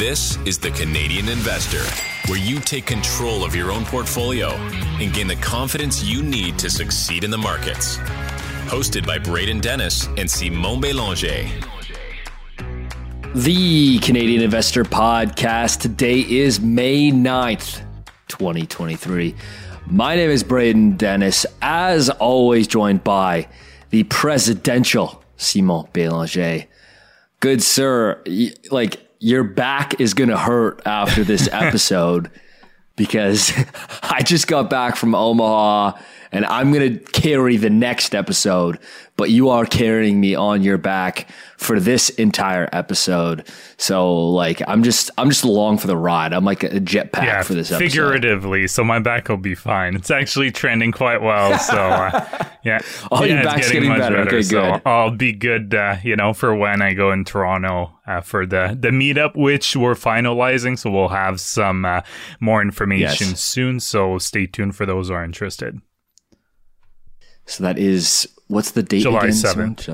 This is the Canadian Investor, where you take control of your own portfolio and gain the confidence you need to succeed in the markets. Hosted by Braden Dennis and Simon Belanger. The Canadian Investor Podcast. Today is May 9th, 2023. My name is Braden Dennis, as always, joined by the presidential Simon Belanger. Good sir, like your back is going to hurt after this episode because I just got back from Omaha and I'm going to carry the next episode, but you are carrying me on your back for this entire episode. So like I'm just I'm just along for the ride. I'm like a jetpack yeah, for this episode. Figuratively, so my back will be fine. It's actually trending quite well. So uh, yeah, oh, yeah, your back's getting, getting better. better. Okay, so. I'll be good. Uh, you know, for when I go in Toronto uh, for the the meetup, which we're finalizing. So we'll have some uh, more information yes. soon. So stay tuned for those who are interested. So that is what's the date? July seventh.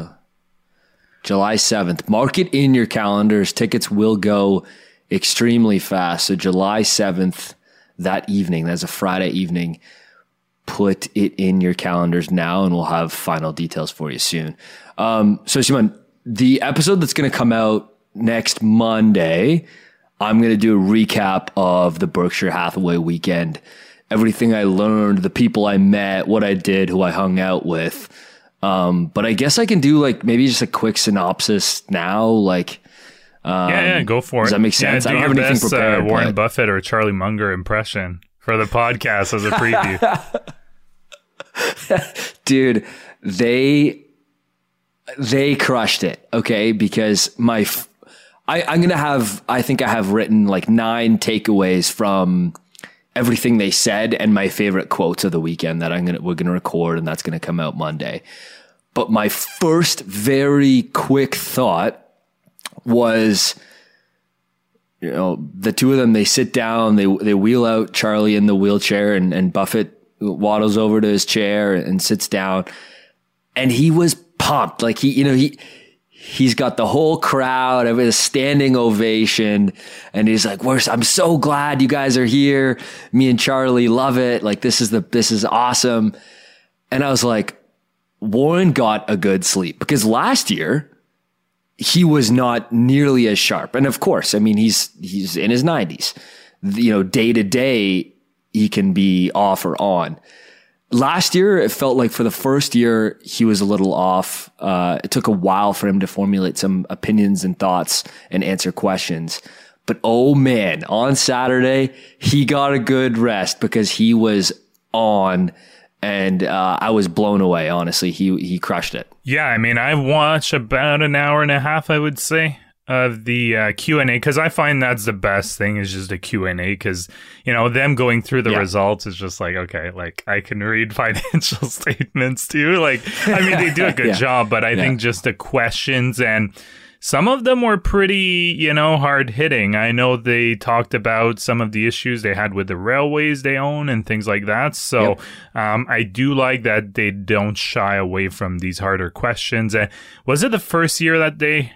July 7th. Mark it in your calendars. Tickets will go extremely fast. So July 7th, that evening, that's a Friday evening. Put it in your calendars now and we'll have final details for you soon. Um, so Simon, the episode that's going to come out next Monday, I'm going to do a recap of the Berkshire Hathaway weekend everything I learned, the people I met, what I did, who I hung out with. Um, but I guess I can do like maybe just a quick synopsis now. Like, um, yeah, yeah, go for does it. Does that make sense? Yeah, I don't have anything best, prepared. Uh, Warren but... Buffett or Charlie Munger impression for the podcast as a preview. Dude, they they crushed it. Okay, because my I, I'm gonna have I think I have written like nine takeaways from everything they said and my favorite quotes of the weekend that I'm gonna we're gonna record and that's gonna come out Monday. But my first very quick thought was you know, the two of them they sit down, they they wheel out Charlie in the wheelchair and, and Buffett waddles over to his chair and sits down. And he was pumped. Like he, you know, he he's got the whole crowd of a standing ovation and he's like We're, i'm so glad you guys are here. Me and charlie love it. Like this is the this is awesome. And i was like warren got a good sleep because last year he was not nearly as sharp. And of course i mean he's he's in his 90s you know day to day he can be off or on last year it felt like for the first year he was a little off uh, it took a while for him to formulate some opinions and thoughts and answer questions but oh man on saturday he got a good rest because he was on and uh, I was blown away. Honestly, he he crushed it. Yeah, I mean, I watched about an hour and a half. I would say of the uh, Q and A because I find that's the best thing is just a Q and A because you know them going through the yeah. results is just like okay, like I can read financial statements too. Like I mean, they do a good yeah. job, but I yeah. think just the questions and. Some of them were pretty, you know, hard hitting. I know they talked about some of the issues they had with the railways they own and things like that. So yep. um, I do like that they don't shy away from these harder questions. And was it the first year that they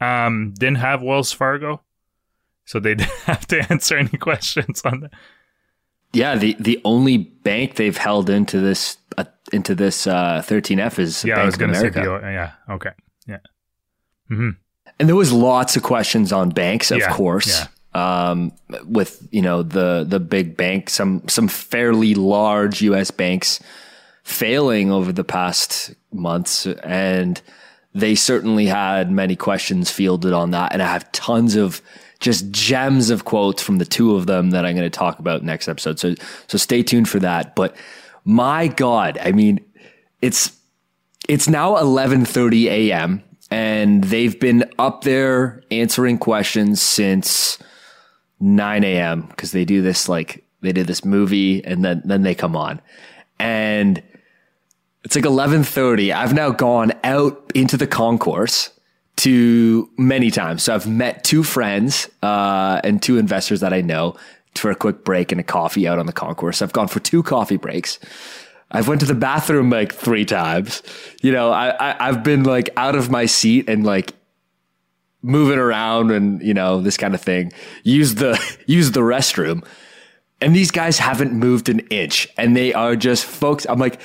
um, didn't have Wells Fargo, so they didn't have to answer any questions on that. Yeah, the the only bank they've held into this uh, into this uh, 13F is yeah. Bank I was going to say the, yeah. Okay. Yeah. Mm-hmm. And there was lots of questions on banks, of yeah, course. Yeah. Um, with you know the the big bank, some some fairly large U.S. banks failing over the past months, and they certainly had many questions fielded on that. And I have tons of just gems of quotes from the two of them that I'm going to talk about next episode. So, so stay tuned for that. But my God, I mean, it's, it's now 1130 AM and they've been up there answering questions since 9 a.m. because they do this like they did this movie and then then they come on and it's like 11:30. I've now gone out into the concourse to many times. So I've met two friends uh, and two investors that I know for a quick break and a coffee out on the concourse. I've gone for two coffee breaks. I've went to the bathroom like three times. You know, I, I I've been like out of my seat and like moving around and you know this kind of thing. Use the use the restroom, and these guys haven't moved an inch, and they are just folks. I'm like,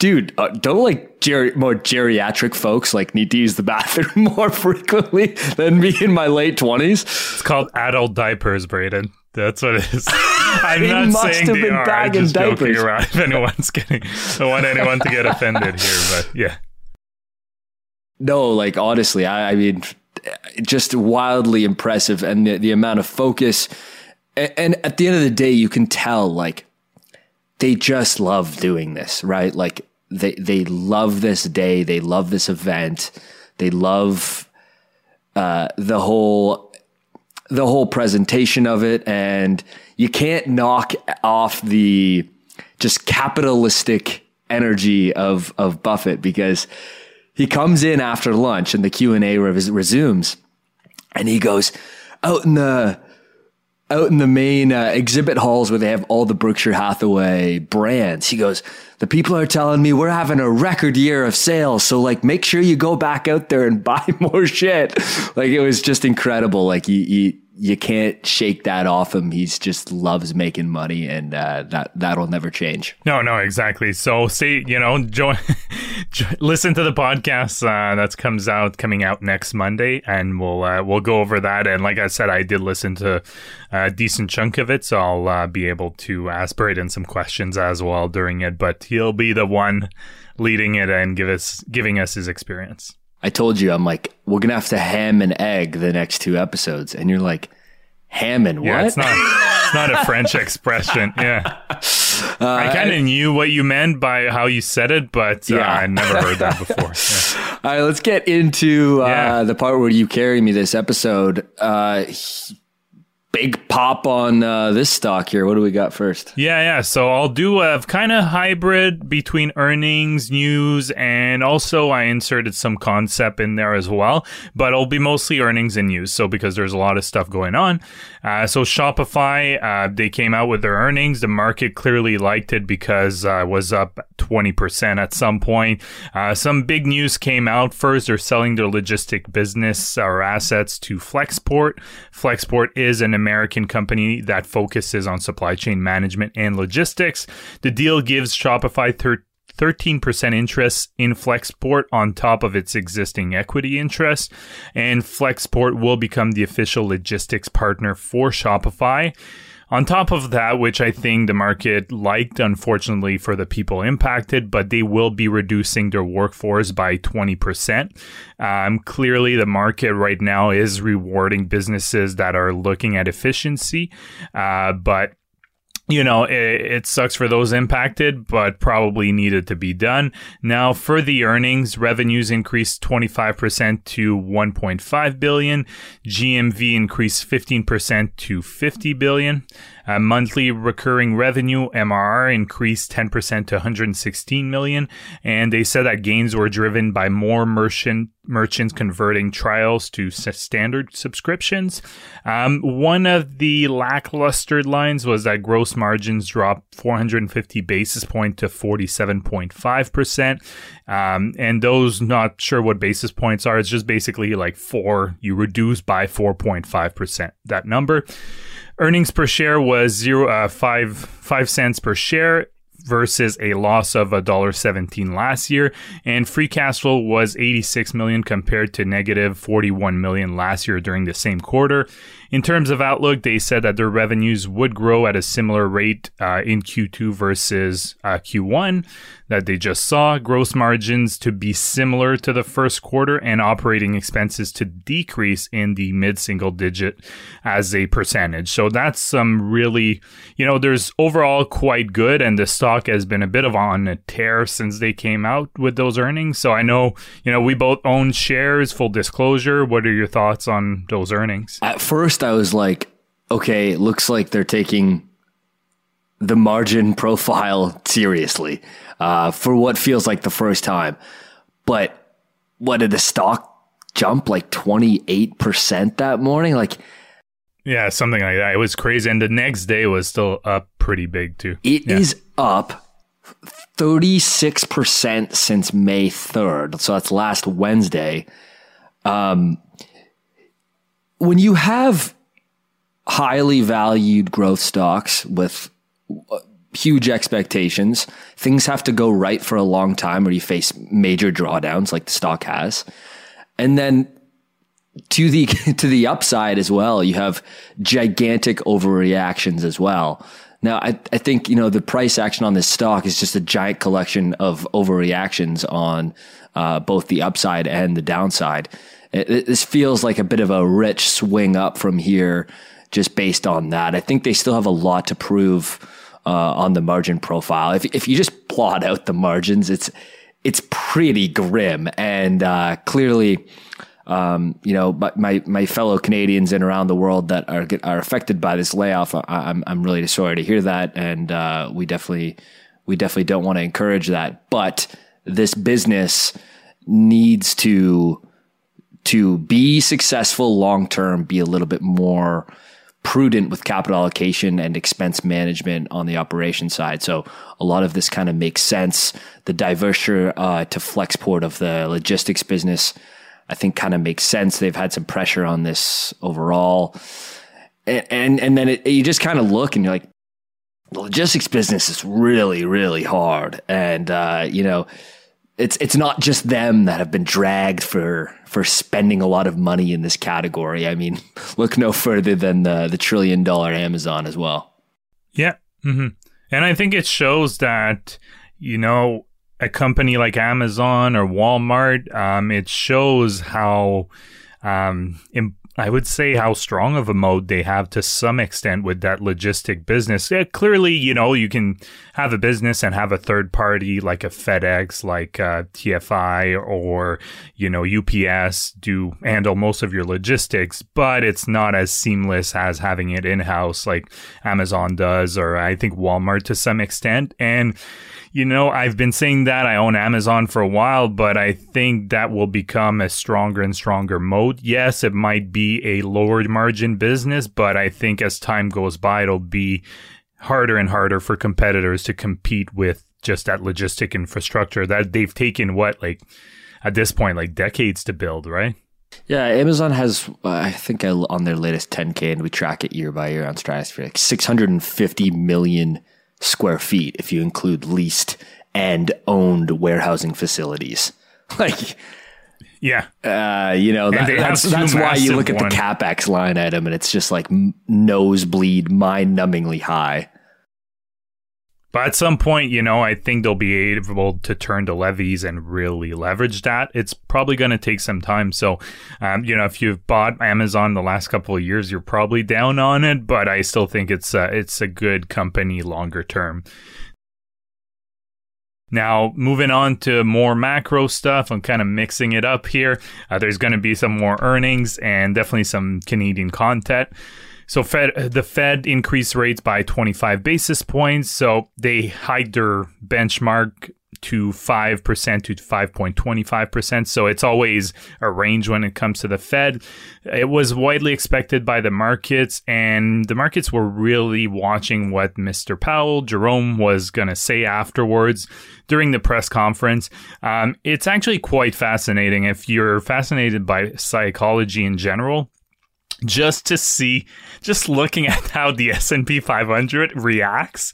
dude, uh, don't like ger- more geriatric folks like need to use the bathroom more frequently than me in my late twenties. It's called adult diapers, Braden. That's what it is. I'm not saying they are. I'm just diapers. joking around. If anyone's getting, I don't want anyone to get offended here, but yeah. No, like honestly, I, I mean, just wildly impressive, and the, the amount of focus. And, and at the end of the day, you can tell like they just love doing this, right? Like they they love this day, they love this event, they love uh, the whole the whole presentation of it, and you can't knock off the just capitalistic energy of of Buffett because he comes in after lunch and the Q and A resumes, and he goes out in the out in the main uh, exhibit halls where they have all the Berkshire Hathaway brands. He goes, the people are telling me we're having a record year of sales. So like, make sure you go back out there and buy more shit. Like it was just incredible. Like you, you, you can't shake that off him. He's just loves making money, and uh, that that'll never change. No, no, exactly. So, see, you know, join, listen to the podcast uh, that comes out coming out next Monday, and we'll uh, we'll go over that. And like I said, I did listen to a decent chunk of it, so I'll uh, be able to ask Braden some questions as well during it. But he'll be the one leading it and give us giving us his experience. I told you, I'm like, we're gonna have to ham and egg the next two episodes, and you're like, ham and what? Yeah, it's not, it's not a French expression. Yeah, uh, I kind of knew what you meant by how you said it, but uh, yeah. I never heard that before. Yeah. All right, let's get into uh, yeah. the part where you carry me this episode. Uh, big pop on uh, this stock here. What do we got first? Yeah, yeah. So I'll do a kind of hybrid between earnings, news, and also I inserted some concept in there as well. But it'll be mostly earnings and news. So because there's a lot of stuff going on. Uh, so Shopify, uh, they came out with their earnings. The market clearly liked it because uh, it was up 20% at some point. Uh, some big news came out. First, they're selling their logistic business or assets to Flexport. Flexport is an American company that focuses on supply chain management and logistics. The deal gives Shopify 13% interest in Flexport on top of its existing equity interest. And Flexport will become the official logistics partner for Shopify. On top of that, which I think the market liked, unfortunately for the people impacted, but they will be reducing their workforce by 20%. Um, clearly, the market right now is rewarding businesses that are looking at efficiency, uh, but you know, it, it, sucks for those impacted, but probably needed to be done. Now, for the earnings, revenues increased 25% to 1.5 billion. GMV increased 15% to 50 billion. Uh, monthly recurring revenue MRR increased 10% to 116 million, and they said that gains were driven by more merchant merchants converting trials to standard subscriptions. Um, one of the lackluster lines was that gross margins dropped 450 basis point to 47.5%. Um, and those not sure what basis points are. It's just basically like four, you reduce by 4.5%, that number. Earnings per share was zero uh, five five cents per share versus a loss of $1.17 last year. And free cash flow was 86 million compared to negative 41 million last year during the same quarter. In terms of outlook, they said that their revenues would grow at a similar rate uh, in Q2 versus uh, Q1 that they just saw. Gross margins to be similar to the first quarter and operating expenses to decrease in the mid single digit as a percentage. So that's some really, you know, there's overall quite good. And the stock has been a bit of on a tear since they came out with those earnings. So I know, you know, we both own shares, full disclosure. What are your thoughts on those earnings? At first, first I was like, okay, it looks like they're taking the margin profile seriously uh, for what feels like the first time. But what did the stock jump like 28% that morning? Like, yeah, something like that. It was crazy. And the next day was still up pretty big too. It yeah. is up 36% since May 3rd. So that's last Wednesday. Um, when you have highly valued growth stocks with huge expectations, things have to go right for a long time or you face major drawdowns like the stock has. And then to the to the upside as well, you have gigantic overreactions as well. Now, I, I think you know the price action on this stock is just a giant collection of overreactions on uh, both the upside and the downside. It, it, this feels like a bit of a rich swing up from here, just based on that. I think they still have a lot to prove uh, on the margin profile. If if you just plot out the margins, it's it's pretty grim and uh, clearly um, you know, my my fellow Canadians and around the world that are are affected by this layoff, I, am I'm, I'm really sorry to hear that, and uh, we definitely we definitely don't want to encourage that. But this business needs to to be successful long term, be a little bit more prudent with capital allocation and expense management on the operation side. So a lot of this kind of makes sense. The diversion uh, to Flexport of the logistics business I think kind of makes sense. They've had some pressure on this overall. And, and, and then it, you just kind of look and you're like, the logistics business is really, really hard. And, uh, you know, it's, it's not just them that have been dragged for, for spending a lot of money in this category. I mean, look no further than the, the trillion dollar Amazon as well. Yeah. Mm-hmm. And I think it shows that, you know, a company like Amazon or Walmart, um, it shows how, um, I would say how strong of a moat they have to some extent with that logistic business. Yeah, clearly, you know, you can have a business and have a third party like a FedEx, like uh, TFI or, you know, UPS do handle most of your logistics, but it's not as seamless as having it in house like Amazon does, or I think Walmart to some extent. And, you know, I've been saying that I own Amazon for a while, but I think that will become a stronger and stronger moat. Yes, it might be a lower margin business, but I think as time goes by, it'll be harder and harder for competitors to compete with just that logistic infrastructure that they've taken what like at this point like decades to build, right? Yeah, Amazon has, uh, I think, on their latest 10K, and we track it year by year on Stratosphere, like 650 million square feet if you include leased and owned warehousing facilities. Like, yeah, uh, you know that, that's that's why you look at one. the capex line item and it's just like nosebleed, mind-numbingly high. But at some point, you know, I think they'll be able to turn to levies and really leverage that. It's probably going to take some time. So, um, you know, if you've bought Amazon the last couple of years, you're probably down on it. But I still think it's a, it's a good company longer term. Now, moving on to more macro stuff, I'm kind of mixing it up here. Uh, there's going to be some more earnings and definitely some Canadian content. So Fed, the Fed increased rates by 25 basis points. So they hiked their benchmark to 5% to 5.25%. So it's always a range when it comes to the Fed. It was widely expected by the markets, and the markets were really watching what Mr. Powell, Jerome, was going to say afterwards during the press conference. Um, it's actually quite fascinating. If you're fascinated by psychology in general, just to see just looking at how the S&P 500 reacts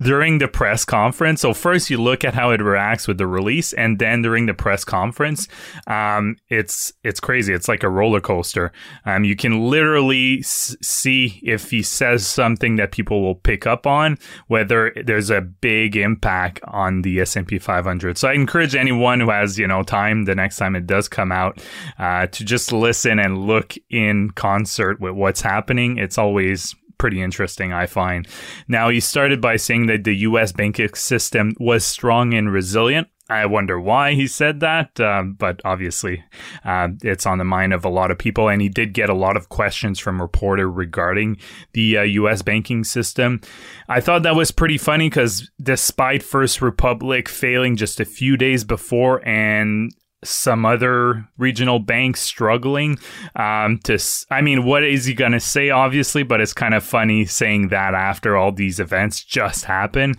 during the press conference. So first you look at how it reacts with the release, and then during the press conference, um, it's it's crazy. It's like a roller coaster. Um, you can literally s- see if he says something that people will pick up on, whether there's a big impact on the S and P 500. So I encourage anyone who has you know time the next time it does come out uh, to just listen and look in concert with what's happening. It's always pretty interesting, I find. Now, he started by saying that the US banking system was strong and resilient. I wonder why he said that, um, but obviously uh, it's on the mind of a lot of people. And he did get a lot of questions from reporter regarding the uh, U.S. banking system. I thought that was pretty funny because despite First Republic failing just a few days before and some other regional banks struggling um, to i mean what is he going to say obviously but it's kind of funny saying that after all these events just happen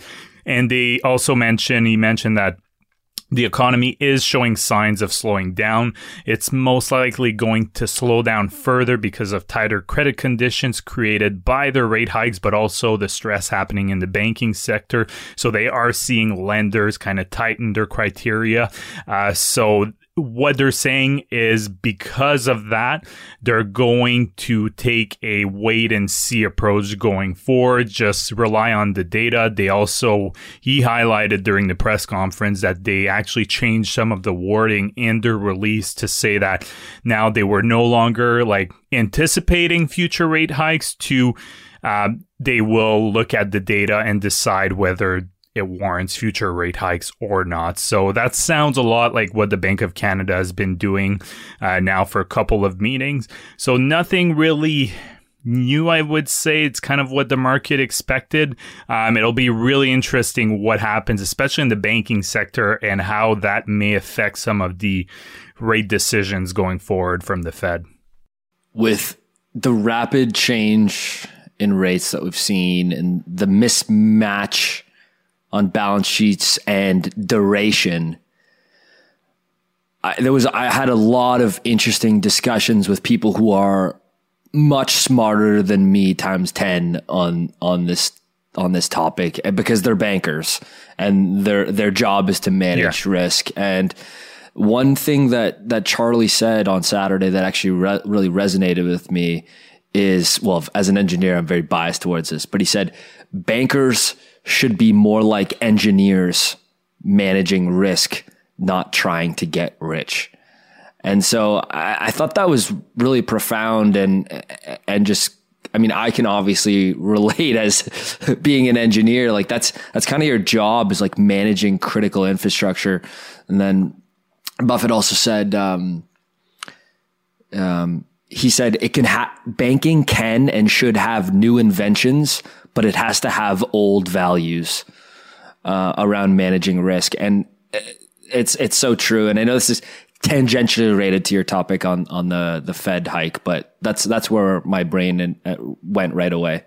and they also mentioned he mentioned that the economy is showing signs of slowing down. It's most likely going to slow down further because of tighter credit conditions created by the rate hikes, but also the stress happening in the banking sector. So they are seeing lenders kind of tighten their criteria. Uh, so what they're saying is because of that, they're going to take a wait and see approach going forward, just rely on the data. They also, he highlighted during the press conference that they actually changed some of the wording in their release to say that now they were no longer like anticipating future rate hikes to, uh, they will look at the data and decide whether it warrants future rate hikes or not. So that sounds a lot like what the Bank of Canada has been doing uh, now for a couple of meetings. So nothing really new, I would say. It's kind of what the market expected. Um, it'll be really interesting what happens, especially in the banking sector, and how that may affect some of the rate decisions going forward from the Fed. With the rapid change in rates that we've seen and the mismatch on balance sheets and duration. I, there was I had a lot of interesting discussions with people who are much smarter than me times 10 on on this on this topic because they're bankers and their their job is to manage yeah. risk and one thing that that Charlie said on Saturday that actually re- really resonated with me is well as an engineer I'm very biased towards this but he said bankers should be more like engineers managing risk, not trying to get rich. And so I, I thought that was really profound and and just I mean, I can obviously relate as being an engineer. Like that's that's kind of your job is like managing critical infrastructure. And then Buffett also said, um, um, he said it can ha- banking can and should have new inventions, but it has to have old values uh, around managing risk. And it's it's so true. And I know this is tangentially related to your topic on on the the Fed hike, but that's that's where my brain in, uh, went right away.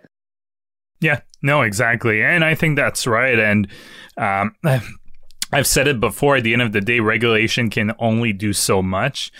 Yeah, no, exactly, and I think that's right. And um, I've said it before. At the end of the day, regulation can only do so much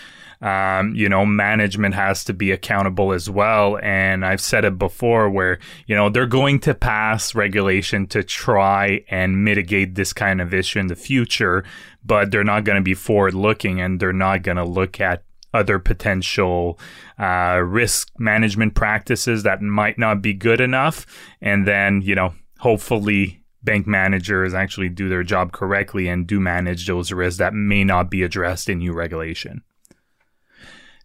um, you know, management has to be accountable as well. And I've said it before where, you know, they're going to pass regulation to try and mitigate this kind of issue in the future, but they're not going to be forward looking and they're not going to look at other potential uh, risk management practices that might not be good enough. And then, you know, hopefully bank managers actually do their job correctly and do manage those risks that may not be addressed in new regulation.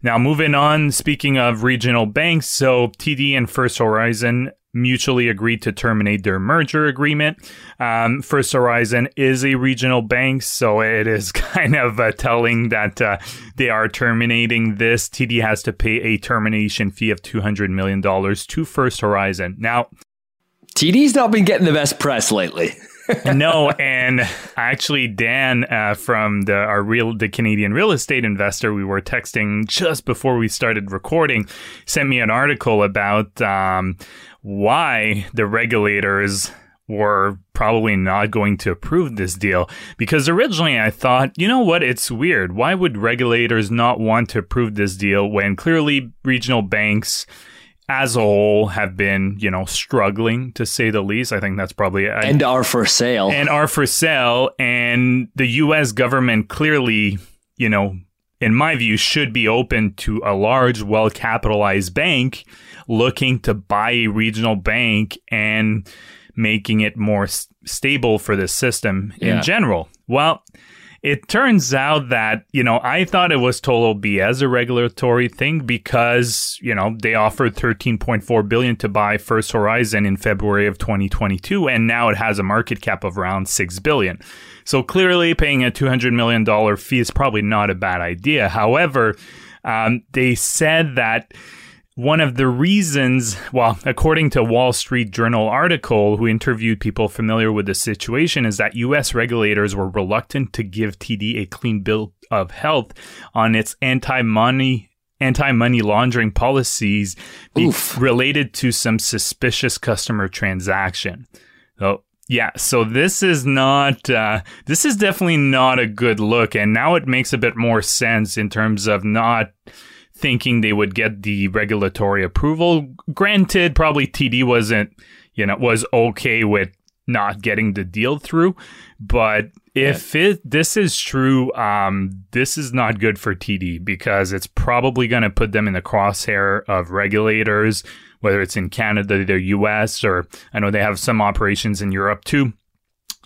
Now, moving on, speaking of regional banks, so TD and First Horizon mutually agreed to terminate their merger agreement. Um, First Horizon is a regional bank, so it is kind of uh, telling that uh, they are terminating this. TD has to pay a termination fee of $200 million to First Horizon. Now, TD's not been getting the best press lately. no, and actually, Dan uh, from the our real the Canadian real estate investor, we were texting just before we started recording, sent me an article about um, why the regulators were probably not going to approve this deal because originally I thought, you know what, it's weird. Why would regulators not want to approve this deal when clearly regional banks as a whole have been, you know, struggling to say the least. I think that's probably and are for sale and are for sale. And the U.S. government clearly, you know, in my view, should be open to a large, well capitalized bank looking to buy a regional bank and making it more s- stable for the system in general. Well, it turns out that, you know, I thought it was total BS, a regulatory thing, because, you know, they offered 13.4 billion to buy First Horizon in February of 2022, and now it has a market cap of around 6 billion. So clearly paying a $200 million fee is probably not a bad idea. However, um, they said that one of the reasons, well, according to Wall Street Journal article who interviewed people familiar with the situation, is that US regulators were reluctant to give TD a clean bill of health on its anti-money anti-money laundering policies be- related to some suspicious customer transaction. So Yeah, so this is not uh, this is definitely not a good look, and now it makes a bit more sense in terms of not thinking they would get the regulatory approval. Granted, probably TD wasn't you know was okay with not getting the deal through, but if yeah. it this is true, um, this is not good for TD because it's probably going to put them in the crosshair of regulators whether it's in Canada, the US, or I know they have some operations in Europe too.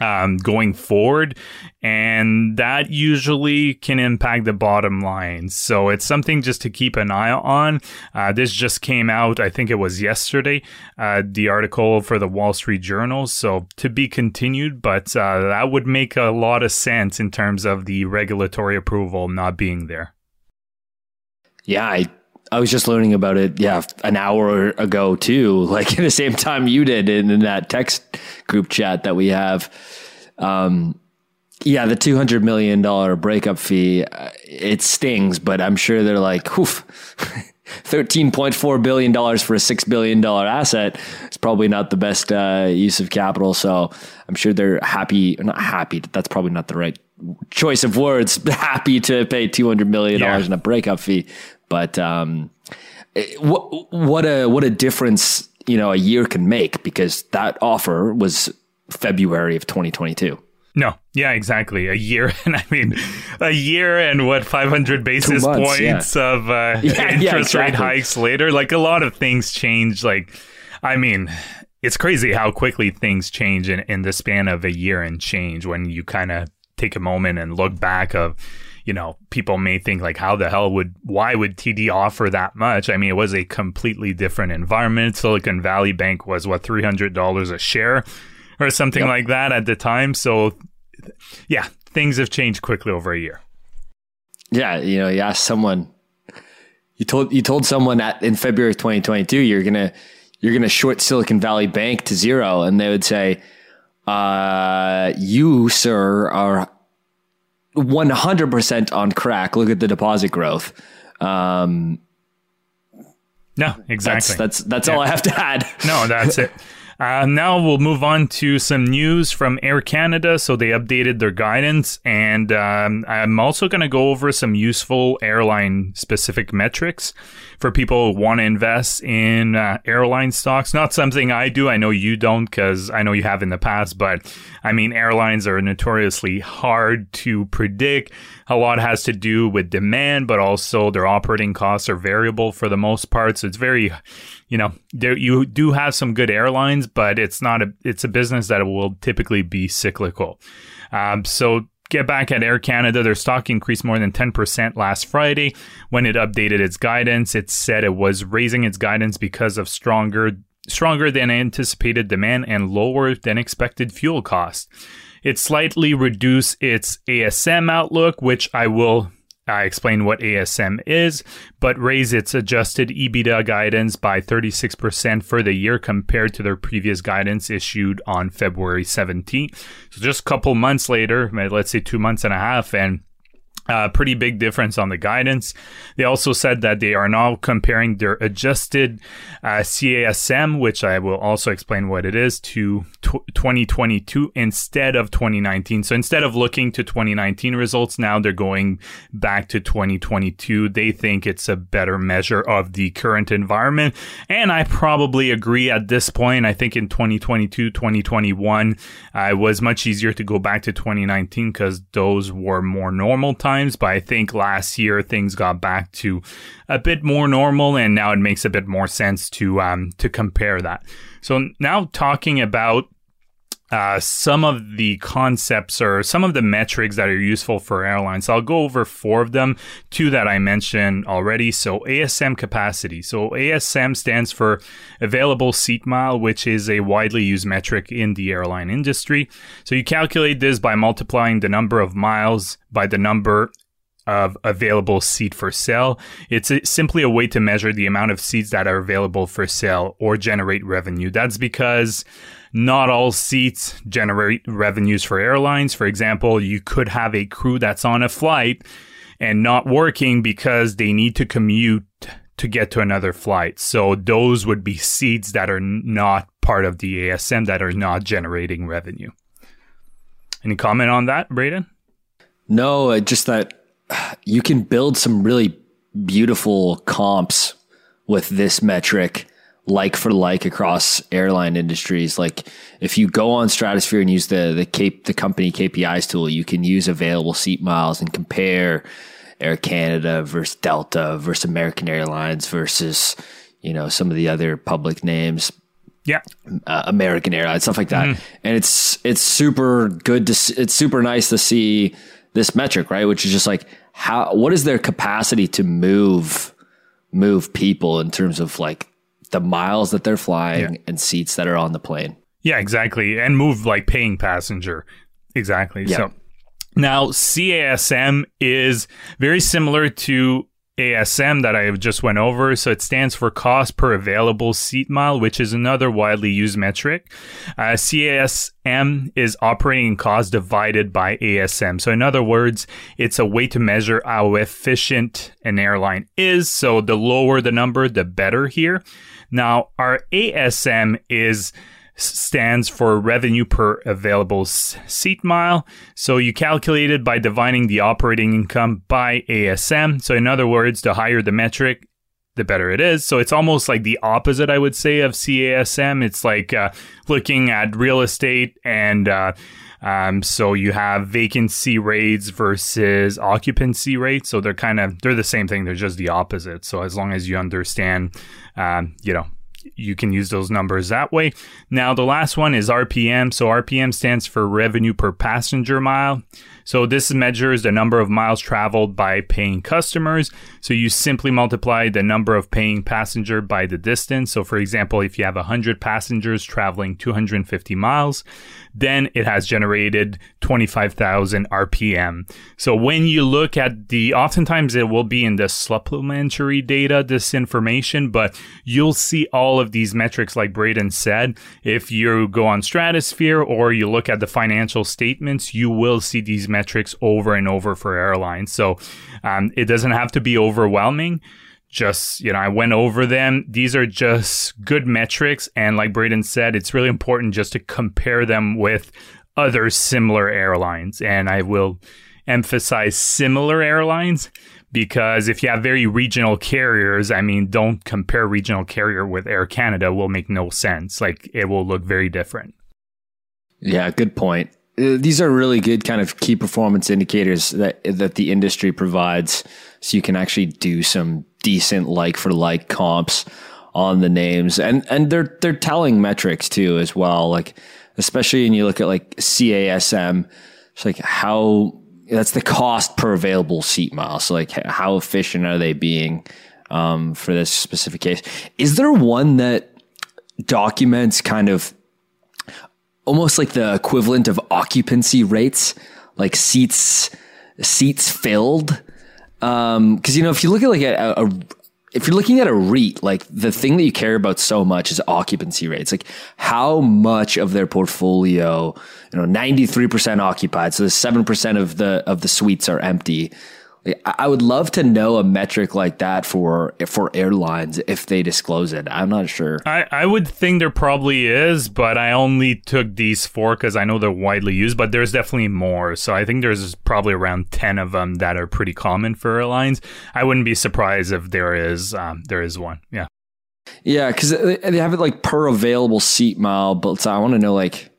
Um, going forward, and that usually can impact the bottom line. So it's something just to keep an eye on. Uh, this just came out, I think it was yesterday, uh, the article for the Wall Street Journal. So to be continued, but uh, that would make a lot of sense in terms of the regulatory approval not being there. Yeah, I I was just learning about it, yeah, an hour ago too, like in the same time you did in, in that text group chat that we have. Um, yeah, the two hundred million dollar breakup fee, uh, it stings, but I'm sure they're like, oof, thirteen point four billion dollars for a six billion dollar asset is probably not the best uh, use of capital. So I'm sure they're happy, not happy. That's probably not the right choice of words. Happy to pay two hundred million dollars yeah. in a breakup fee, but um, what what a what a difference you know a year can make because that offer was February of 2022. No, yeah, exactly. A year, and I mean, a year and what 500 basis months, points yeah. of uh, yeah, interest yeah, exactly. rate hikes later. Like a lot of things change. Like, I mean, it's crazy how quickly things change in, in the span of a year and change when you kind of take a moment and look back of you know, people may think like, how the hell would, why would TD offer that much? I mean, it was a completely different environment. Silicon Valley Bank was what, $300 a share or something yep. like that at the time. So yeah, things have changed quickly over a year. Yeah. You know, you asked someone, you told, you told someone at, in February 2022, you're going to, you're going to short Silicon Valley Bank to zero. And they would say, uh, you, sir, are 100% on crack. Look at the deposit growth. Um, no, exactly. That's that's, that's yeah. all I have to add. No, that's it. Uh, now we'll move on to some news from Air Canada. So they updated their guidance, and um, I'm also going to go over some useful airline specific metrics for people who want to invest in uh, airline stocks. Not something I do. I know you don't because I know you have in the past, but I mean, airlines are notoriously hard to predict. A lot has to do with demand, but also their operating costs are variable for the most part. So it's very you know, there you do have some good airlines, but it's not a it's a business that will typically be cyclical. Um, so get back at Air Canada, their stock increased more than 10% last Friday when it updated its guidance. It said it was raising its guidance because of stronger stronger than anticipated demand and lower than expected fuel costs. It slightly reduced its ASM outlook, which I will I explain what ASM is, but raise its adjusted EBITDA guidance by 36% for the year compared to their previous guidance issued on February 17th. So just a couple months later, let's say two months and a half, and uh, pretty big difference on the guidance. They also said that they are now comparing their adjusted uh, CASM, which I will also explain what it is, to 2022 instead of 2019. So instead of looking to 2019 results, now they're going back to 2022. They think it's a better measure of the current environment. And I probably agree at this point. I think in 2022, 2021, uh, it was much easier to go back to 2019 because those were more normal times times, but I think last year things got back to a bit more normal, and now it makes a bit more sense to um, to compare that. So now talking about uh, some of the concepts or some of the metrics that are useful for airlines. I'll go over four of them, two that I mentioned already. So, ASM capacity. So, ASM stands for available seat mile, which is a widely used metric in the airline industry. So, you calculate this by multiplying the number of miles by the number of available seat for sale. It's a, simply a way to measure the amount of seats that are available for sale or generate revenue. That's because not all seats generate revenues for airlines. For example, you could have a crew that's on a flight and not working because they need to commute to get to another flight. So those would be seats that are not part of the ASM that are not generating revenue. Any comment on that, Braden? No, just that you can build some really beautiful comps with this metric like for like across airline industries. Like if you go on Stratosphere and use the the Cape the company KPIs tool, you can use available seat miles and compare Air Canada versus Delta versus American Airlines versus you know some of the other public names. Yeah, uh, American Airlines stuff like that, mm. and it's it's super good to it's super nice to see this metric right, which is just like how what is their capacity to move move people in terms of like the miles that they're flying yeah. and seats that are on the plane. Yeah, exactly. And move like paying passenger. Exactly. Yeah. So now CASM is very similar to ASM that I just went over. So it stands for cost per available seat mile, which is another widely used metric. Uh, CASM is operating cost divided by ASM. So in other words, it's a way to measure how efficient an airline is. So the lower the number, the better here. Now our ASM is stands for revenue per available seat mile. So you calculate it by dividing the operating income by ASM. So in other words, the higher the metric, the better it is. So it's almost like the opposite, I would say, of CASM. It's like uh, looking at real estate and uh, um, so you have vacancy rates versus occupancy rates. So they're kind of they're the same thing. They're just the opposite. So as long as you understand, um, you know, you can use those numbers that way. Now, the last one is RPM. So, RPM stands for revenue per passenger mile. So, this measures the number of miles traveled by paying customers. So, you simply multiply the number of paying passenger by the distance. So, for example, if you have 100 passengers traveling 250 miles, then it has generated 25,000 RPM. So when you look at the, oftentimes it will be in the supplementary data, this information, but you'll see all of these metrics, like Braden said. If you go on Stratosphere or you look at the financial statements, you will see these metrics over and over for airlines. So um, it doesn't have to be overwhelming. Just you know i went over them. These are just good metrics. And like braden said it's really important just to compare them with other similar airlines. And i will emphasize similar airlines because if you have very regional carriers i mean don't compare regional carrier with air canada will make no sense. Like it will look very different. Yeah good point these are really good kind of key performance indicators that that the industry provides. So you can actually do some decent like for like comps on the names. And and they're they're telling metrics too as well. Like especially when you look at like CASM it's like how that's the cost per available seat mile so like how efficient are they being um, for this specific case? Is there one that documents kind of almost like the equivalent of occupancy rates, like seats seats filled. Because um, you know, if you look at like a, a, if you're looking at a REIT, like the thing that you care about so much is occupancy rates. Like how much of their portfolio, you know, 93% occupied. So the 7% of the, of the suites are empty. I would love to know a metric like that for for airlines if they disclose it. I'm not sure. I, I would think there probably is, but I only took these four because I know they're widely used. But there's definitely more. So I think there's probably around ten of them that are pretty common for airlines. I wouldn't be surprised if there is um, there is one. Yeah. Yeah, because they have it like per available seat mile, but so I want to know like.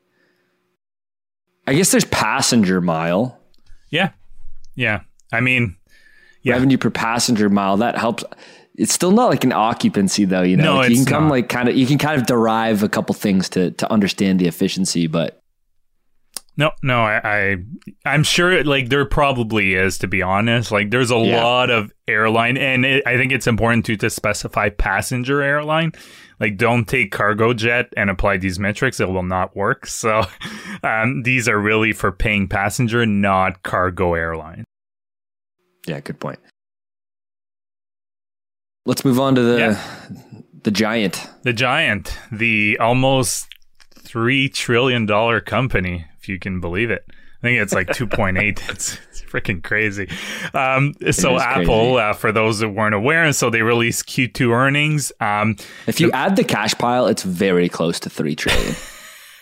I guess there's passenger mile. Yeah. Yeah. I mean, yeah. revenue per passenger mile that helps. It's still not like an occupancy though, you know. No, like you can come not. like kind of you can kind of derive a couple things to to understand the efficiency, but no, no, I, I am sure like there probably is to be honest. Like there's a yeah. lot of airline, and it, I think it's important to to specify passenger airline. Like don't take Cargojet and apply these metrics; it will not work. So um, these are really for paying passenger, not cargo airline. Yeah, good point. Let's move on to the yeah. the giant. The giant, the almost three trillion dollar company, if you can believe it. I think it's like two point eight. It's, it's freaking crazy. Um, so Apple, uh, for those that weren't aware, and so they released Q2 earnings. Um, if you the, add the cash pile, it's very close to three trillion.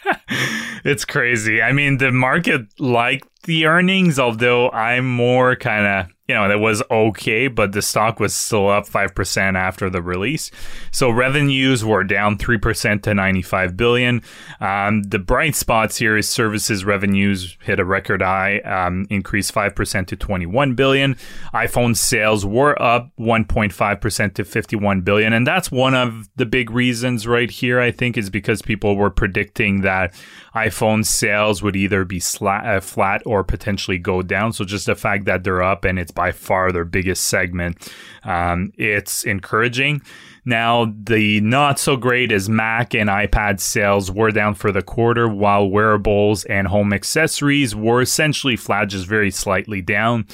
it's crazy. I mean, the market liked the earnings, although I'm more kind of you know, that was okay, but the stock was still up 5% after the release. So revenues were down 3% to 95 billion. Um, the bright spots here is services revenues hit a record high, um, increased 5% to 21 billion. iPhone sales were up 1.5% to 51 billion. And that's one of the big reasons right here, I think, is because people were predicting that iPhone sales would either be flat, uh, flat or potentially go down. So just the fact that they're up and it's by far their biggest segment. Um, it's encouraging. Now, the not so great is Mac and iPad sales were down for the quarter, while wearables and home accessories were essentially flat, just very slightly down.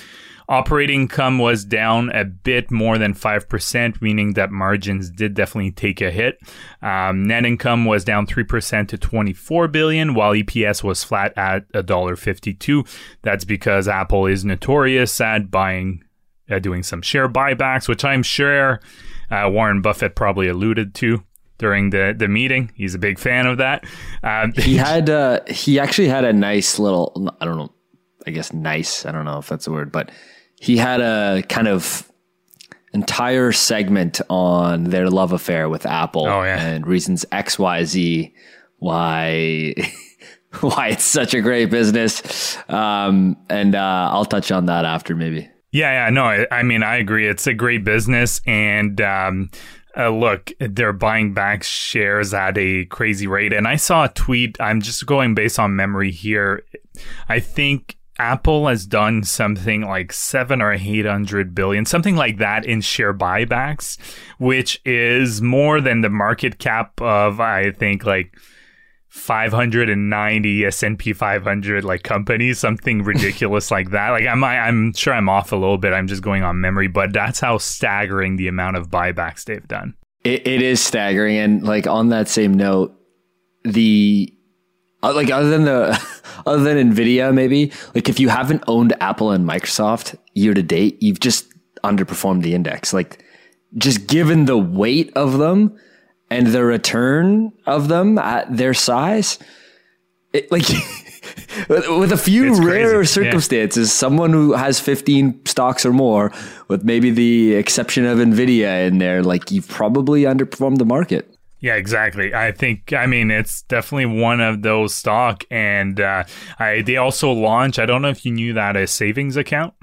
Operating income was down a bit more than 5%, meaning that margins did definitely take a hit. Um, net income was down 3% to 24 billion, while EPS was flat at $1.52. That's because Apple is notorious at buying, uh, doing some share buybacks, which I'm sure uh, Warren Buffett probably alluded to during the the meeting. He's a big fan of that. Um, he had uh, he actually had a nice little I don't know I guess nice I don't know if that's a word, but he had a kind of entire segment on their love affair with Apple oh, yeah. and reasons X, Y, Z, why why it's such a great business. Um, and uh, I'll touch on that after maybe. Yeah, yeah, no, I, I mean I agree. It's a great business, and um, uh, look, they're buying back shares at a crazy rate. And I saw a tweet. I'm just going based on memory here. I think Apple has done something like seven or eight hundred billion, something like that in share buybacks, which is more than the market cap of I think like 590 S&P 500 like companies, something ridiculous like that. Like I'm I'm sure I'm off a little bit. I'm just going on memory, but that's how staggering the amount of buybacks they've done. it, it is staggering, and like on that same note, the uh, like other than the other than Nvidia, maybe like if you haven't owned Apple and Microsoft year to date, you've just underperformed the index. Like just given the weight of them and the return of them at their size, it, like with a few it's rare crazy. circumstances, yeah. someone who has 15 stocks or more, with maybe the exception of Nvidia in there, like you've probably underperformed the market. Yeah, exactly. I think I mean it's definitely one of those stock, and uh, I they also launch. I don't know if you knew that a savings account.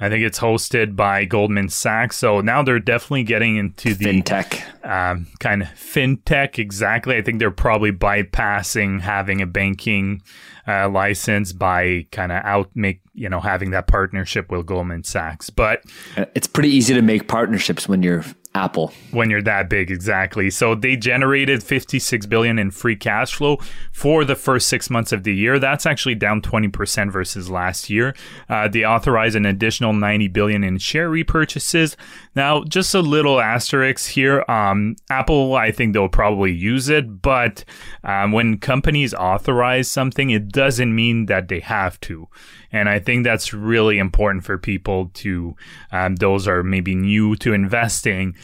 I think it's hosted by Goldman Sachs. So now they're definitely getting into the fintech um, kind of fintech. Exactly. I think they're probably bypassing having a banking uh, license by kind of out make you know having that partnership with Goldman Sachs. But uh, it's pretty easy to make partnerships when you're Apple. When you're that big, exactly. So they generated 56 billion in free cash flow for the first six months of the year. That's actually down 20% versus last year. Uh, they authorized an additional 90 billion in share repurchases. Now, just a little asterisk here. Um, Apple, I think they'll probably use it, but um, when companies authorize something, it doesn't mean that they have to. And I think that's really important for people to, um, those are maybe new to investing.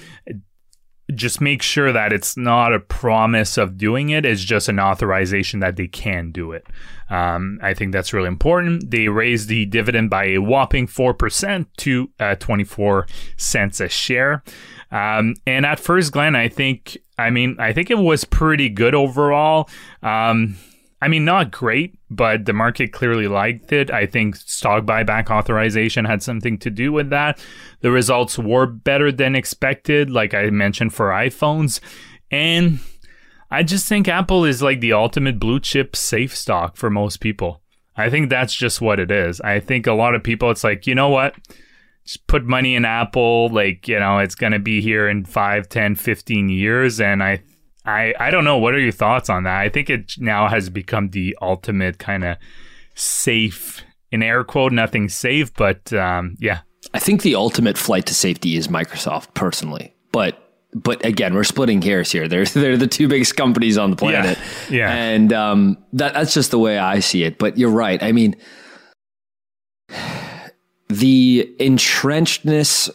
Just make sure that it's not a promise of doing it. It's just an authorization that they can do it. Um, I think that's really important. They raised the dividend by a whopping 4% to uh, 24 cents a share. Um, and at first glance, I think, I mean, I think it was pretty good overall. Um, I mean, not great, but the market clearly liked it. I think stock buyback authorization had something to do with that. The results were better than expected, like I mentioned for iPhones. And I just think Apple is like the ultimate blue chip safe stock for most people. I think that's just what it is. I think a lot of people, it's like, you know what? Just put money in Apple. Like, you know, it's going to be here in 5, 10, 15 years. And I I I don't know. What are your thoughts on that? I think it now has become the ultimate kind of safe in air quote nothing safe, but um, yeah. I think the ultimate flight to safety is Microsoft personally, but but again, we're splitting hairs here. They're they're the two biggest companies on the planet, yeah, yeah. and um, that that's just the way I see it. But you're right. I mean, the entrenchedness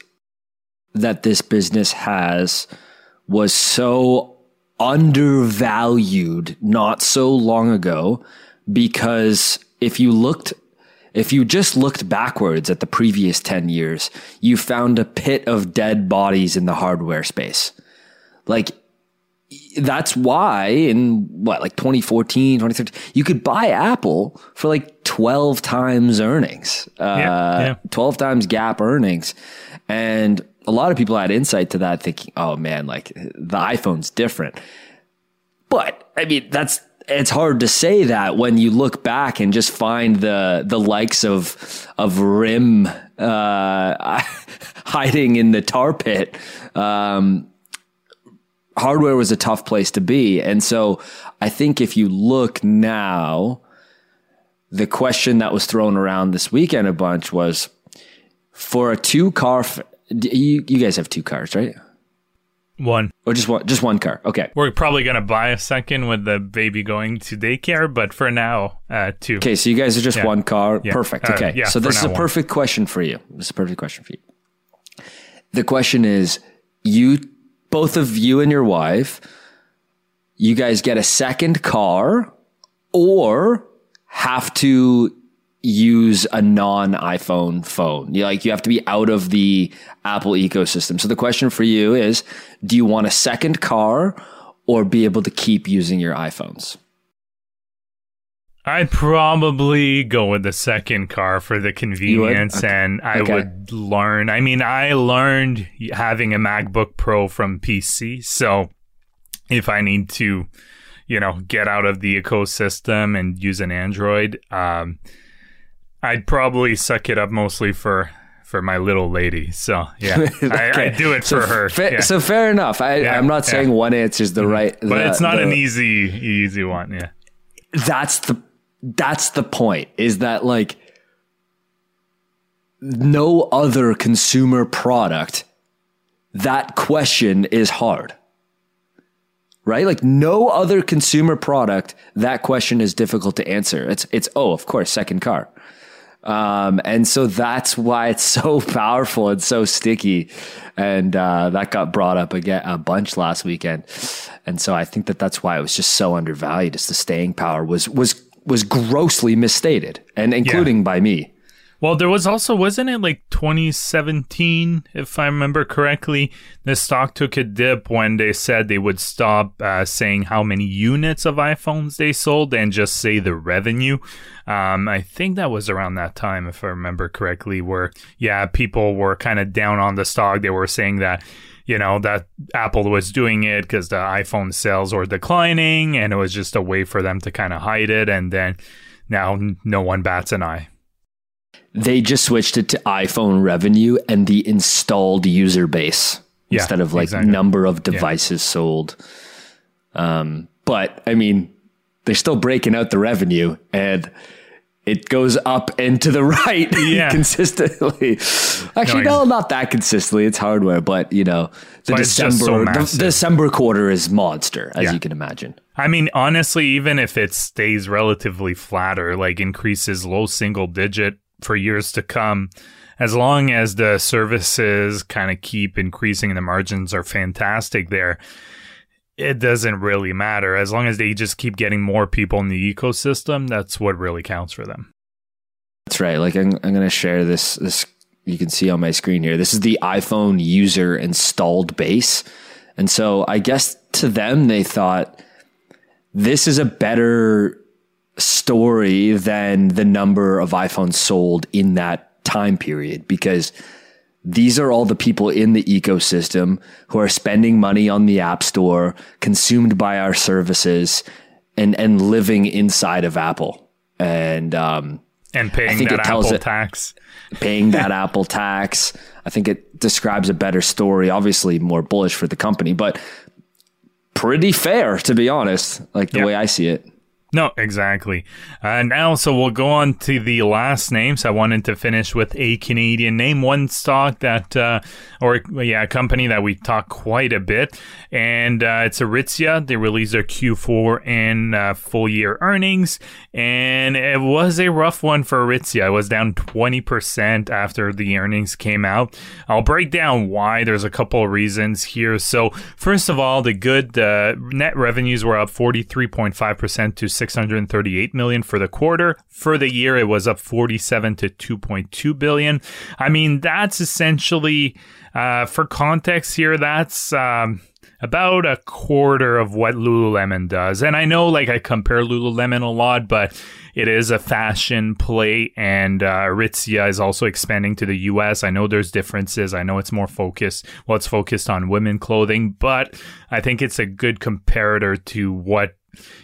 that this business has was so undervalued not so long ago because if you looked if you just looked backwards at the previous 10 years you found a pit of dead bodies in the hardware space like that's why in what like 2014 2013 you could buy apple for like 12 times earnings uh, yeah, yeah. 12 times GAAP earnings and a lot of people had insight to that thinking oh man like the iphone's different but i mean that's it's hard to say that when you look back and just find the the likes of of RIM uh, hiding in the tar pit um, hardware was a tough place to be. And so I think if you look now, the question that was thrown around this weekend a bunch was for a two car, you, you guys have two cars, right? One or just one, just one car. Okay, we're probably gonna buy a second with the baby going to daycare, but for now, uh, two. Okay, so you guys are just yeah. one car. Yeah. Perfect. Uh, okay, yeah, so this is a perfect question for you. This is a perfect question for you. The question is, you both of you and your wife, you guys get a second car or have to use a non iPhone phone. You like you have to be out of the Apple ecosystem. So the question for you is, do you want a second car or be able to keep using your iPhones? I'd probably go with the second car for the convenience, okay. and I okay. would learn. I mean, I learned having a MacBook Pro from PC, so if I need to, you know, get out of the ecosystem and use an Android, um, I'd probably suck it up mostly for for my little lady. So yeah, okay. I, I, do it so for her. Fa- yeah. So fair enough. I, am not saying yeah. one answer is the mm-hmm. right, but the, it's not the, an easy easy one. Yeah, that's the that's the point is that like no other consumer product that question is hard right like no other consumer product that question is difficult to answer it's it's oh of course second car um, and so that's why it's so powerful and so sticky and uh, that got brought up again a bunch last weekend and so i think that that's why it was just so undervalued is the staying power was was was grossly misstated, and including yeah. by me. Well, there was also, wasn't it like 2017, if I remember correctly? The stock took a dip when they said they would stop uh, saying how many units of iPhones they sold and just say the revenue. Um, I think that was around that time, if I remember correctly, where, yeah, people were kind of down on the stock. They were saying that you know that Apple was doing it because the iPhone sales were declining, and it was just a way for them to kind of hide it. And then now no one bats an eye. They just switched it to iPhone revenue and the installed user base yeah, instead of like exactly. number of devices yeah. sold. Um, but I mean, they're still breaking out the revenue and it goes up and to the right yeah. consistently. Actually, no, no, not that consistently. It's hardware, but you know, the December so the December quarter is monster, as yeah. you can imagine. I mean, honestly, even if it stays relatively flat or like increases low single digit for years to come, as long as the services kind of keep increasing and the margins are fantastic there it doesn't really matter. As long as they just keep getting more people in the ecosystem that's what really counts for them. That's right. Like i'm, I'm going to share this this you can see on my screen here. This is the iphone user installed base. And so i guess to them they thought this is a better story than the number of iphones sold in that time period because these are all the people in the ecosystem who are spending money on the app store, consumed by our services, and and living inside of Apple. And um, and paying that Apple it, tax. Paying that Apple tax. I think it describes a better story, obviously more bullish for the company, but pretty fair to be honest, like the way I see it. No, exactly. Uh, now, so we'll go on to the last names. I wanted to finish with a Canadian name, one stock that, uh, or yeah, a company that we talk quite a bit, and uh, it's Aritzia. They released their Q4 and uh, full year earnings, and it was a rough one for Aritzia. It was down 20% after the earnings came out. I'll break down why. There's a couple of reasons here. So, first of all, the good uh, net revenues were up 43.5% to 638 million for the quarter. For the year, it was up 47 to 2.2 billion. I mean, that's essentially, uh, for context here, that's. Um, about a quarter of what Lululemon does. And I know like I compare Lululemon a lot, but it is a fashion play and uh, Aritzia is also expanding to the US. I know there's differences. I know it's more focused, well, it's focused on women clothing, but I think it's a good comparator to what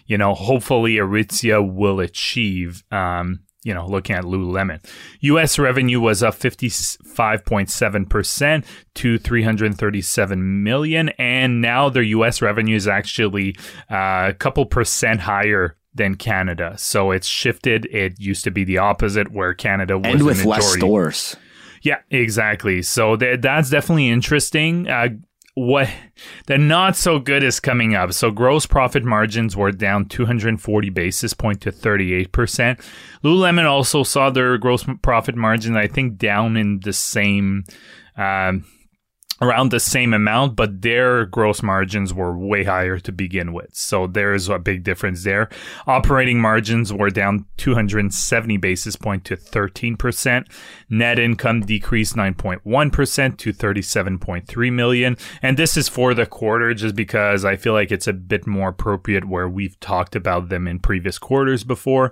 you know, hopefully Aritzia will achieve. Um, you know, looking at Lululemon. US revenue was up 55.7% to 337 million. And now their US revenue is actually uh, a couple percent higher than Canada. So it's shifted. It used to be the opposite where Canada was and with less stores. Yeah, exactly. So th- that's definitely interesting. Uh, what the not so good is coming up. So gross profit margins were down 240 basis point to 38%. Lululemon also saw their gross profit margin, I think, down in the same um, around the same amount, but their gross margins were way higher to begin with. So there's a big difference there. Operating margins were down 270 basis point to 13%. Net income decreased 9.1% to 37.3 million. And this is for the quarter just because I feel like it's a bit more appropriate where we've talked about them in previous quarters before.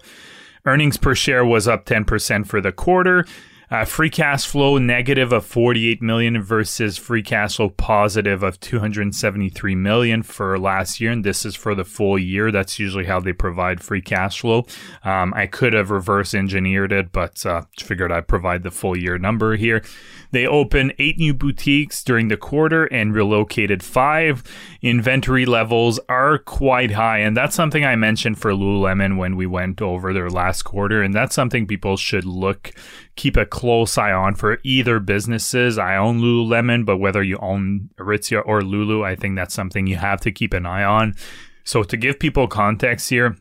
Earnings per share was up 10% for the quarter. Uh, free cash flow negative of 48 million versus free cash flow positive of 273 million for last year, and this is for the full year. That's usually how they provide free cash flow. Um, I could have reverse engineered it, but uh, figured I'd provide the full year number here. They opened eight new boutiques during the quarter and relocated five. Inventory levels are quite high, and that's something I mentioned for Lululemon when we went over their last quarter, and that's something people should look keep a close eye on for either businesses. I own Lululemon, but whether you own Aritzia or Lulu, I think that's something you have to keep an eye on. So to give people context here,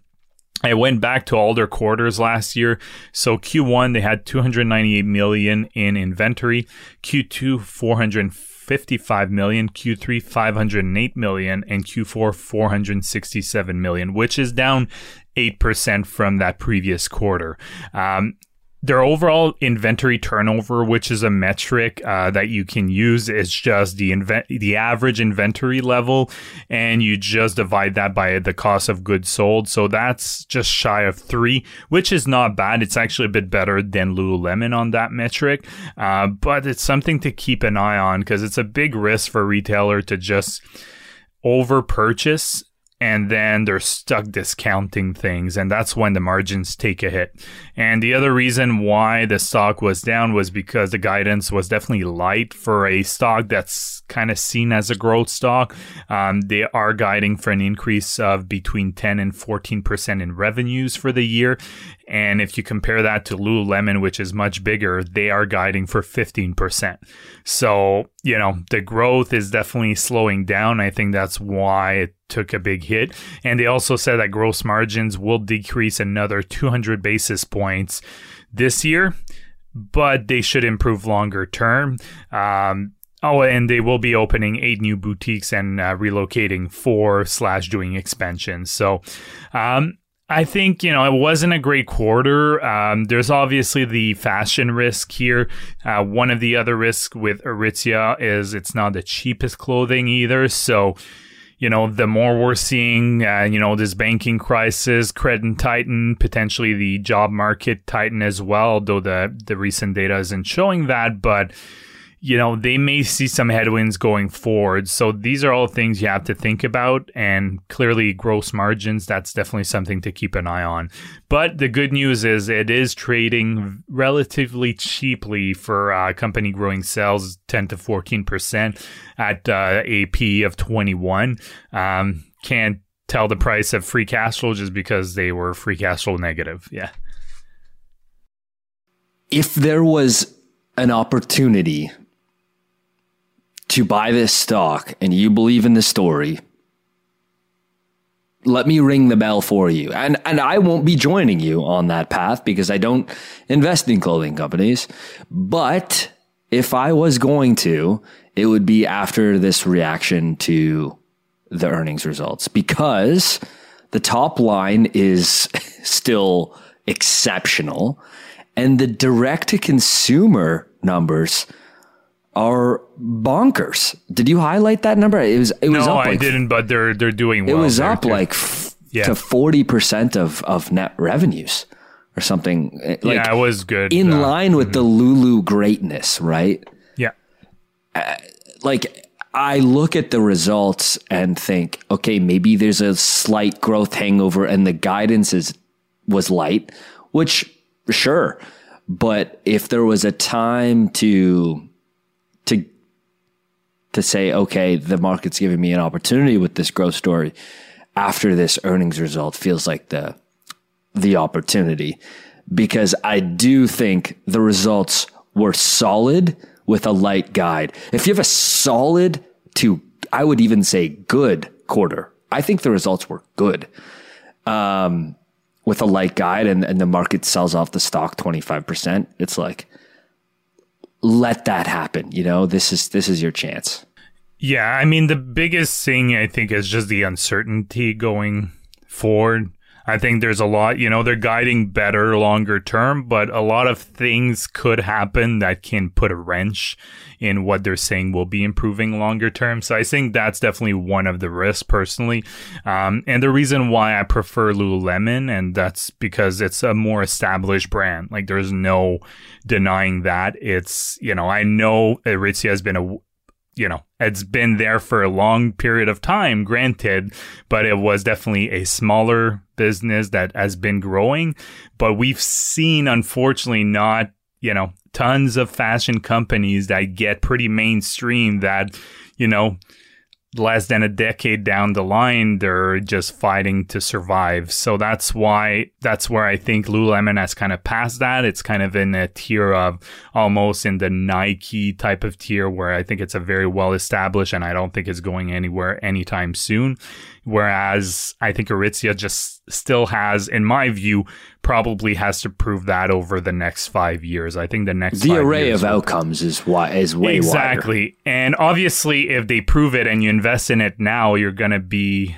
I went back to all their quarters last year. So Q1 they had 298 million in inventory, Q2 455 million, Q3 508 million, and Q4 467 million, which is down 8% from that previous quarter. Um, their overall inventory turnover, which is a metric uh, that you can use, is just the the average inventory level, and you just divide that by the cost of goods sold. So that's just shy of three, which is not bad. It's actually a bit better than Lululemon on that metric, uh, but it's something to keep an eye on because it's a big risk for a retailer to just over purchase and then they're stuck discounting things and that's when the margins take a hit. And the other reason why the stock was down was because the guidance was definitely light for a stock that's kind of seen as a growth stock um, they are guiding for an increase of between 10 and 14 percent in revenues for the year and if you compare that to Lululemon, which is much bigger, they are guiding for 15%. So, you know, the growth is definitely slowing down. I think that's why it took a big hit. And they also said that gross margins will decrease another 200 basis points this year, but they should improve longer term. Um, Oh, and they will be opening eight new boutiques and uh, relocating four slash doing expansions. So, um, I think, you know, it wasn't a great quarter. Um, there's obviously the fashion risk here. Uh, one of the other risks with Aritzia is it's not the cheapest clothing either. So, you know, the more we're seeing, uh, you know, this banking crisis, credit tighten, potentially the job market tighten as well, though the, the recent data isn't showing that. But, you know, they may see some headwinds going forward. So these are all things you have to think about. And clearly, gross margins, that's definitely something to keep an eye on. But the good news is it is trading relatively cheaply for a company growing sales 10 to 14% at uh, AP of 21. Um, can't tell the price of free cash flow just because they were free cash flow negative. Yeah. If there was an opportunity to buy this stock and you believe in the story, let me ring the bell for you. And and I won't be joining you on that path because I don't invest in clothing companies. But if I was going to, it would be after this reaction to the earnings results because the top line is still exceptional and the direct to consumer numbers are bonkers. Did you highlight that number? It was it was no, up I like, didn't, but they're they're doing well. It was up too. like f- Yeah. to 40% of of net revenues or something like yeah, it was good. in Uh, line with the Lulu greatness, right? Yeah. like I look at the results and think, okay, maybe there's a slight growth hangover and the guidance is was light, which sure. But if there was a time to to say, okay, the market's giving me an opportunity with this growth story after this earnings result feels like the the opportunity because I do think the results were solid with a light guide. If you have a solid to, I would even say good quarter, I think the results were good. Um, with a light guide and, and the market sells off the stock 25%, it's like, let that happen. You know, this is, this is your chance. Yeah, I mean the biggest thing I think is just the uncertainty going forward. I think there's a lot, you know, they're guiding better longer term, but a lot of things could happen that can put a wrench in what they're saying will be improving longer term. So I think that's definitely one of the risks personally. Um, and the reason why I prefer Lululemon, and that's because it's a more established brand. Like there's no denying that. It's, you know, I know Aritzia has been a you know, it's been there for a long period of time, granted, but it was definitely a smaller business that has been growing. But we've seen, unfortunately, not, you know, tons of fashion companies that get pretty mainstream that, you know, less than a decade down the line, they're just fighting to survive. So that's why, that's where I think Lululemon has kind of passed that. It's kind of in a tier of almost in the Nike type of tier where I think it's a very well established and I don't think it's going anywhere anytime soon. Whereas I think Aritzia just still has, in my view, probably has to prove that over the next five years. I think the next The array of will- outcomes is why is way wider. exactly. And obviously, if they prove it and you invest in it now, you're going to be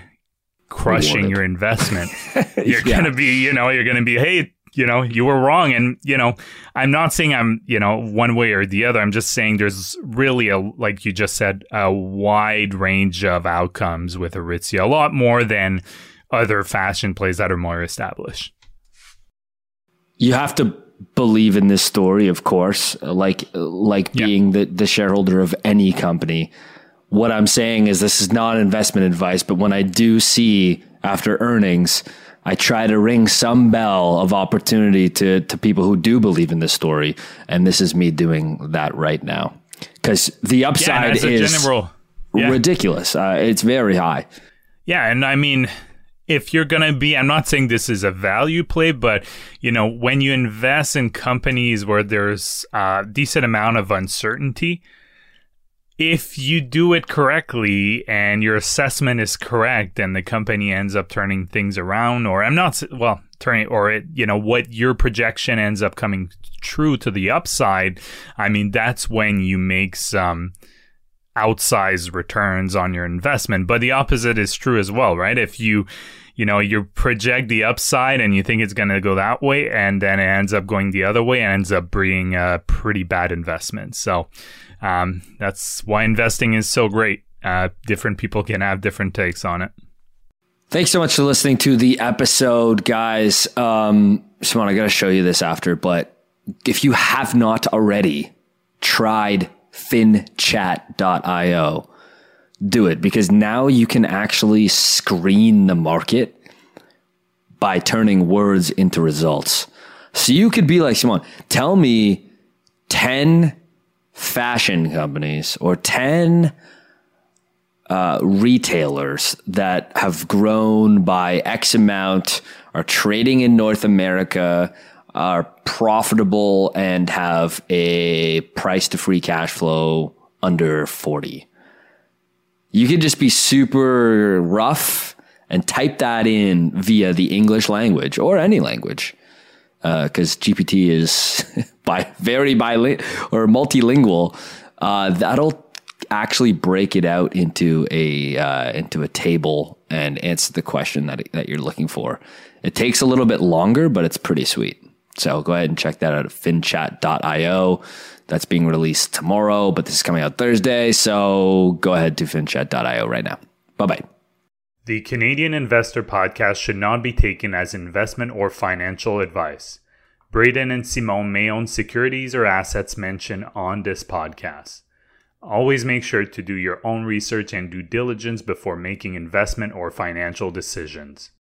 crushing Rewarded. your investment. You're Yeah. going to be, you know, you're going to be, hey, you know, you were wrong. And, you know, I'm not saying I'm, you know, one way or the other. I'm just saying there's really a, like you just said, a wide range of outcomes with Aritzia, a lot more than other fashion plays that are more established. you have to believe in this story, of course, like like Yeah. being the, the shareholder of any company. What I'm saying is this is not investment advice, but when I do see after earnings, I try to ring some bell of opportunity to to people who do believe in this story, and this is me doing that right now because the upside a is general, yeah. ridiculous. Uh, it's very high. Yeah, and I mean, if you're going to be, I'm not saying this is a value play, but you know, when you invest in companies where there's a decent amount of uncertainty, if you do it correctly and your assessment is correct and the company ends up turning things around or I'm not well turning or it you know what your projection ends up coming true to the upside I mean that's when you make some outsized returns on your investment. But the opposite is true as well right? If you you know you project the upside and you think it's going to go that way and then it ends up going the other way and ends up being a pretty bad investment. So um, that's why investing is so great uh, different people can have different takes on it Thanks so much for listening to the episode, guys. Um, Simon, I got to show you this after, but if you have not already tried finchat.io, do it because now you can actually screen the market by turning words into results. So you could be like, Simon, tell me 10 fashion companies or 10 uh, retailers that have grown by X amount, are trading in North America, are profitable, and have a price to free cash flow under 40. You could just be super rough and type that in via the English language or any language because uh, GPT is by very bilingual or multilingual. Uh, that'll actually break it out into a uh, into a table and answer the question that that you're looking for. It takes a little bit longer, but it's pretty sweet. So go ahead and check that out at finchat.io. That's being released tomorrow, but this is coming out Thursday. So go ahead to finchat.io right now. Bye bye. The Canadian Investor Podcast should not be taken as investment or financial advice. Braden and Simon may own securities or assets mentioned on this podcast. Always make sure to do your own research and due diligence before making investment or financial decisions.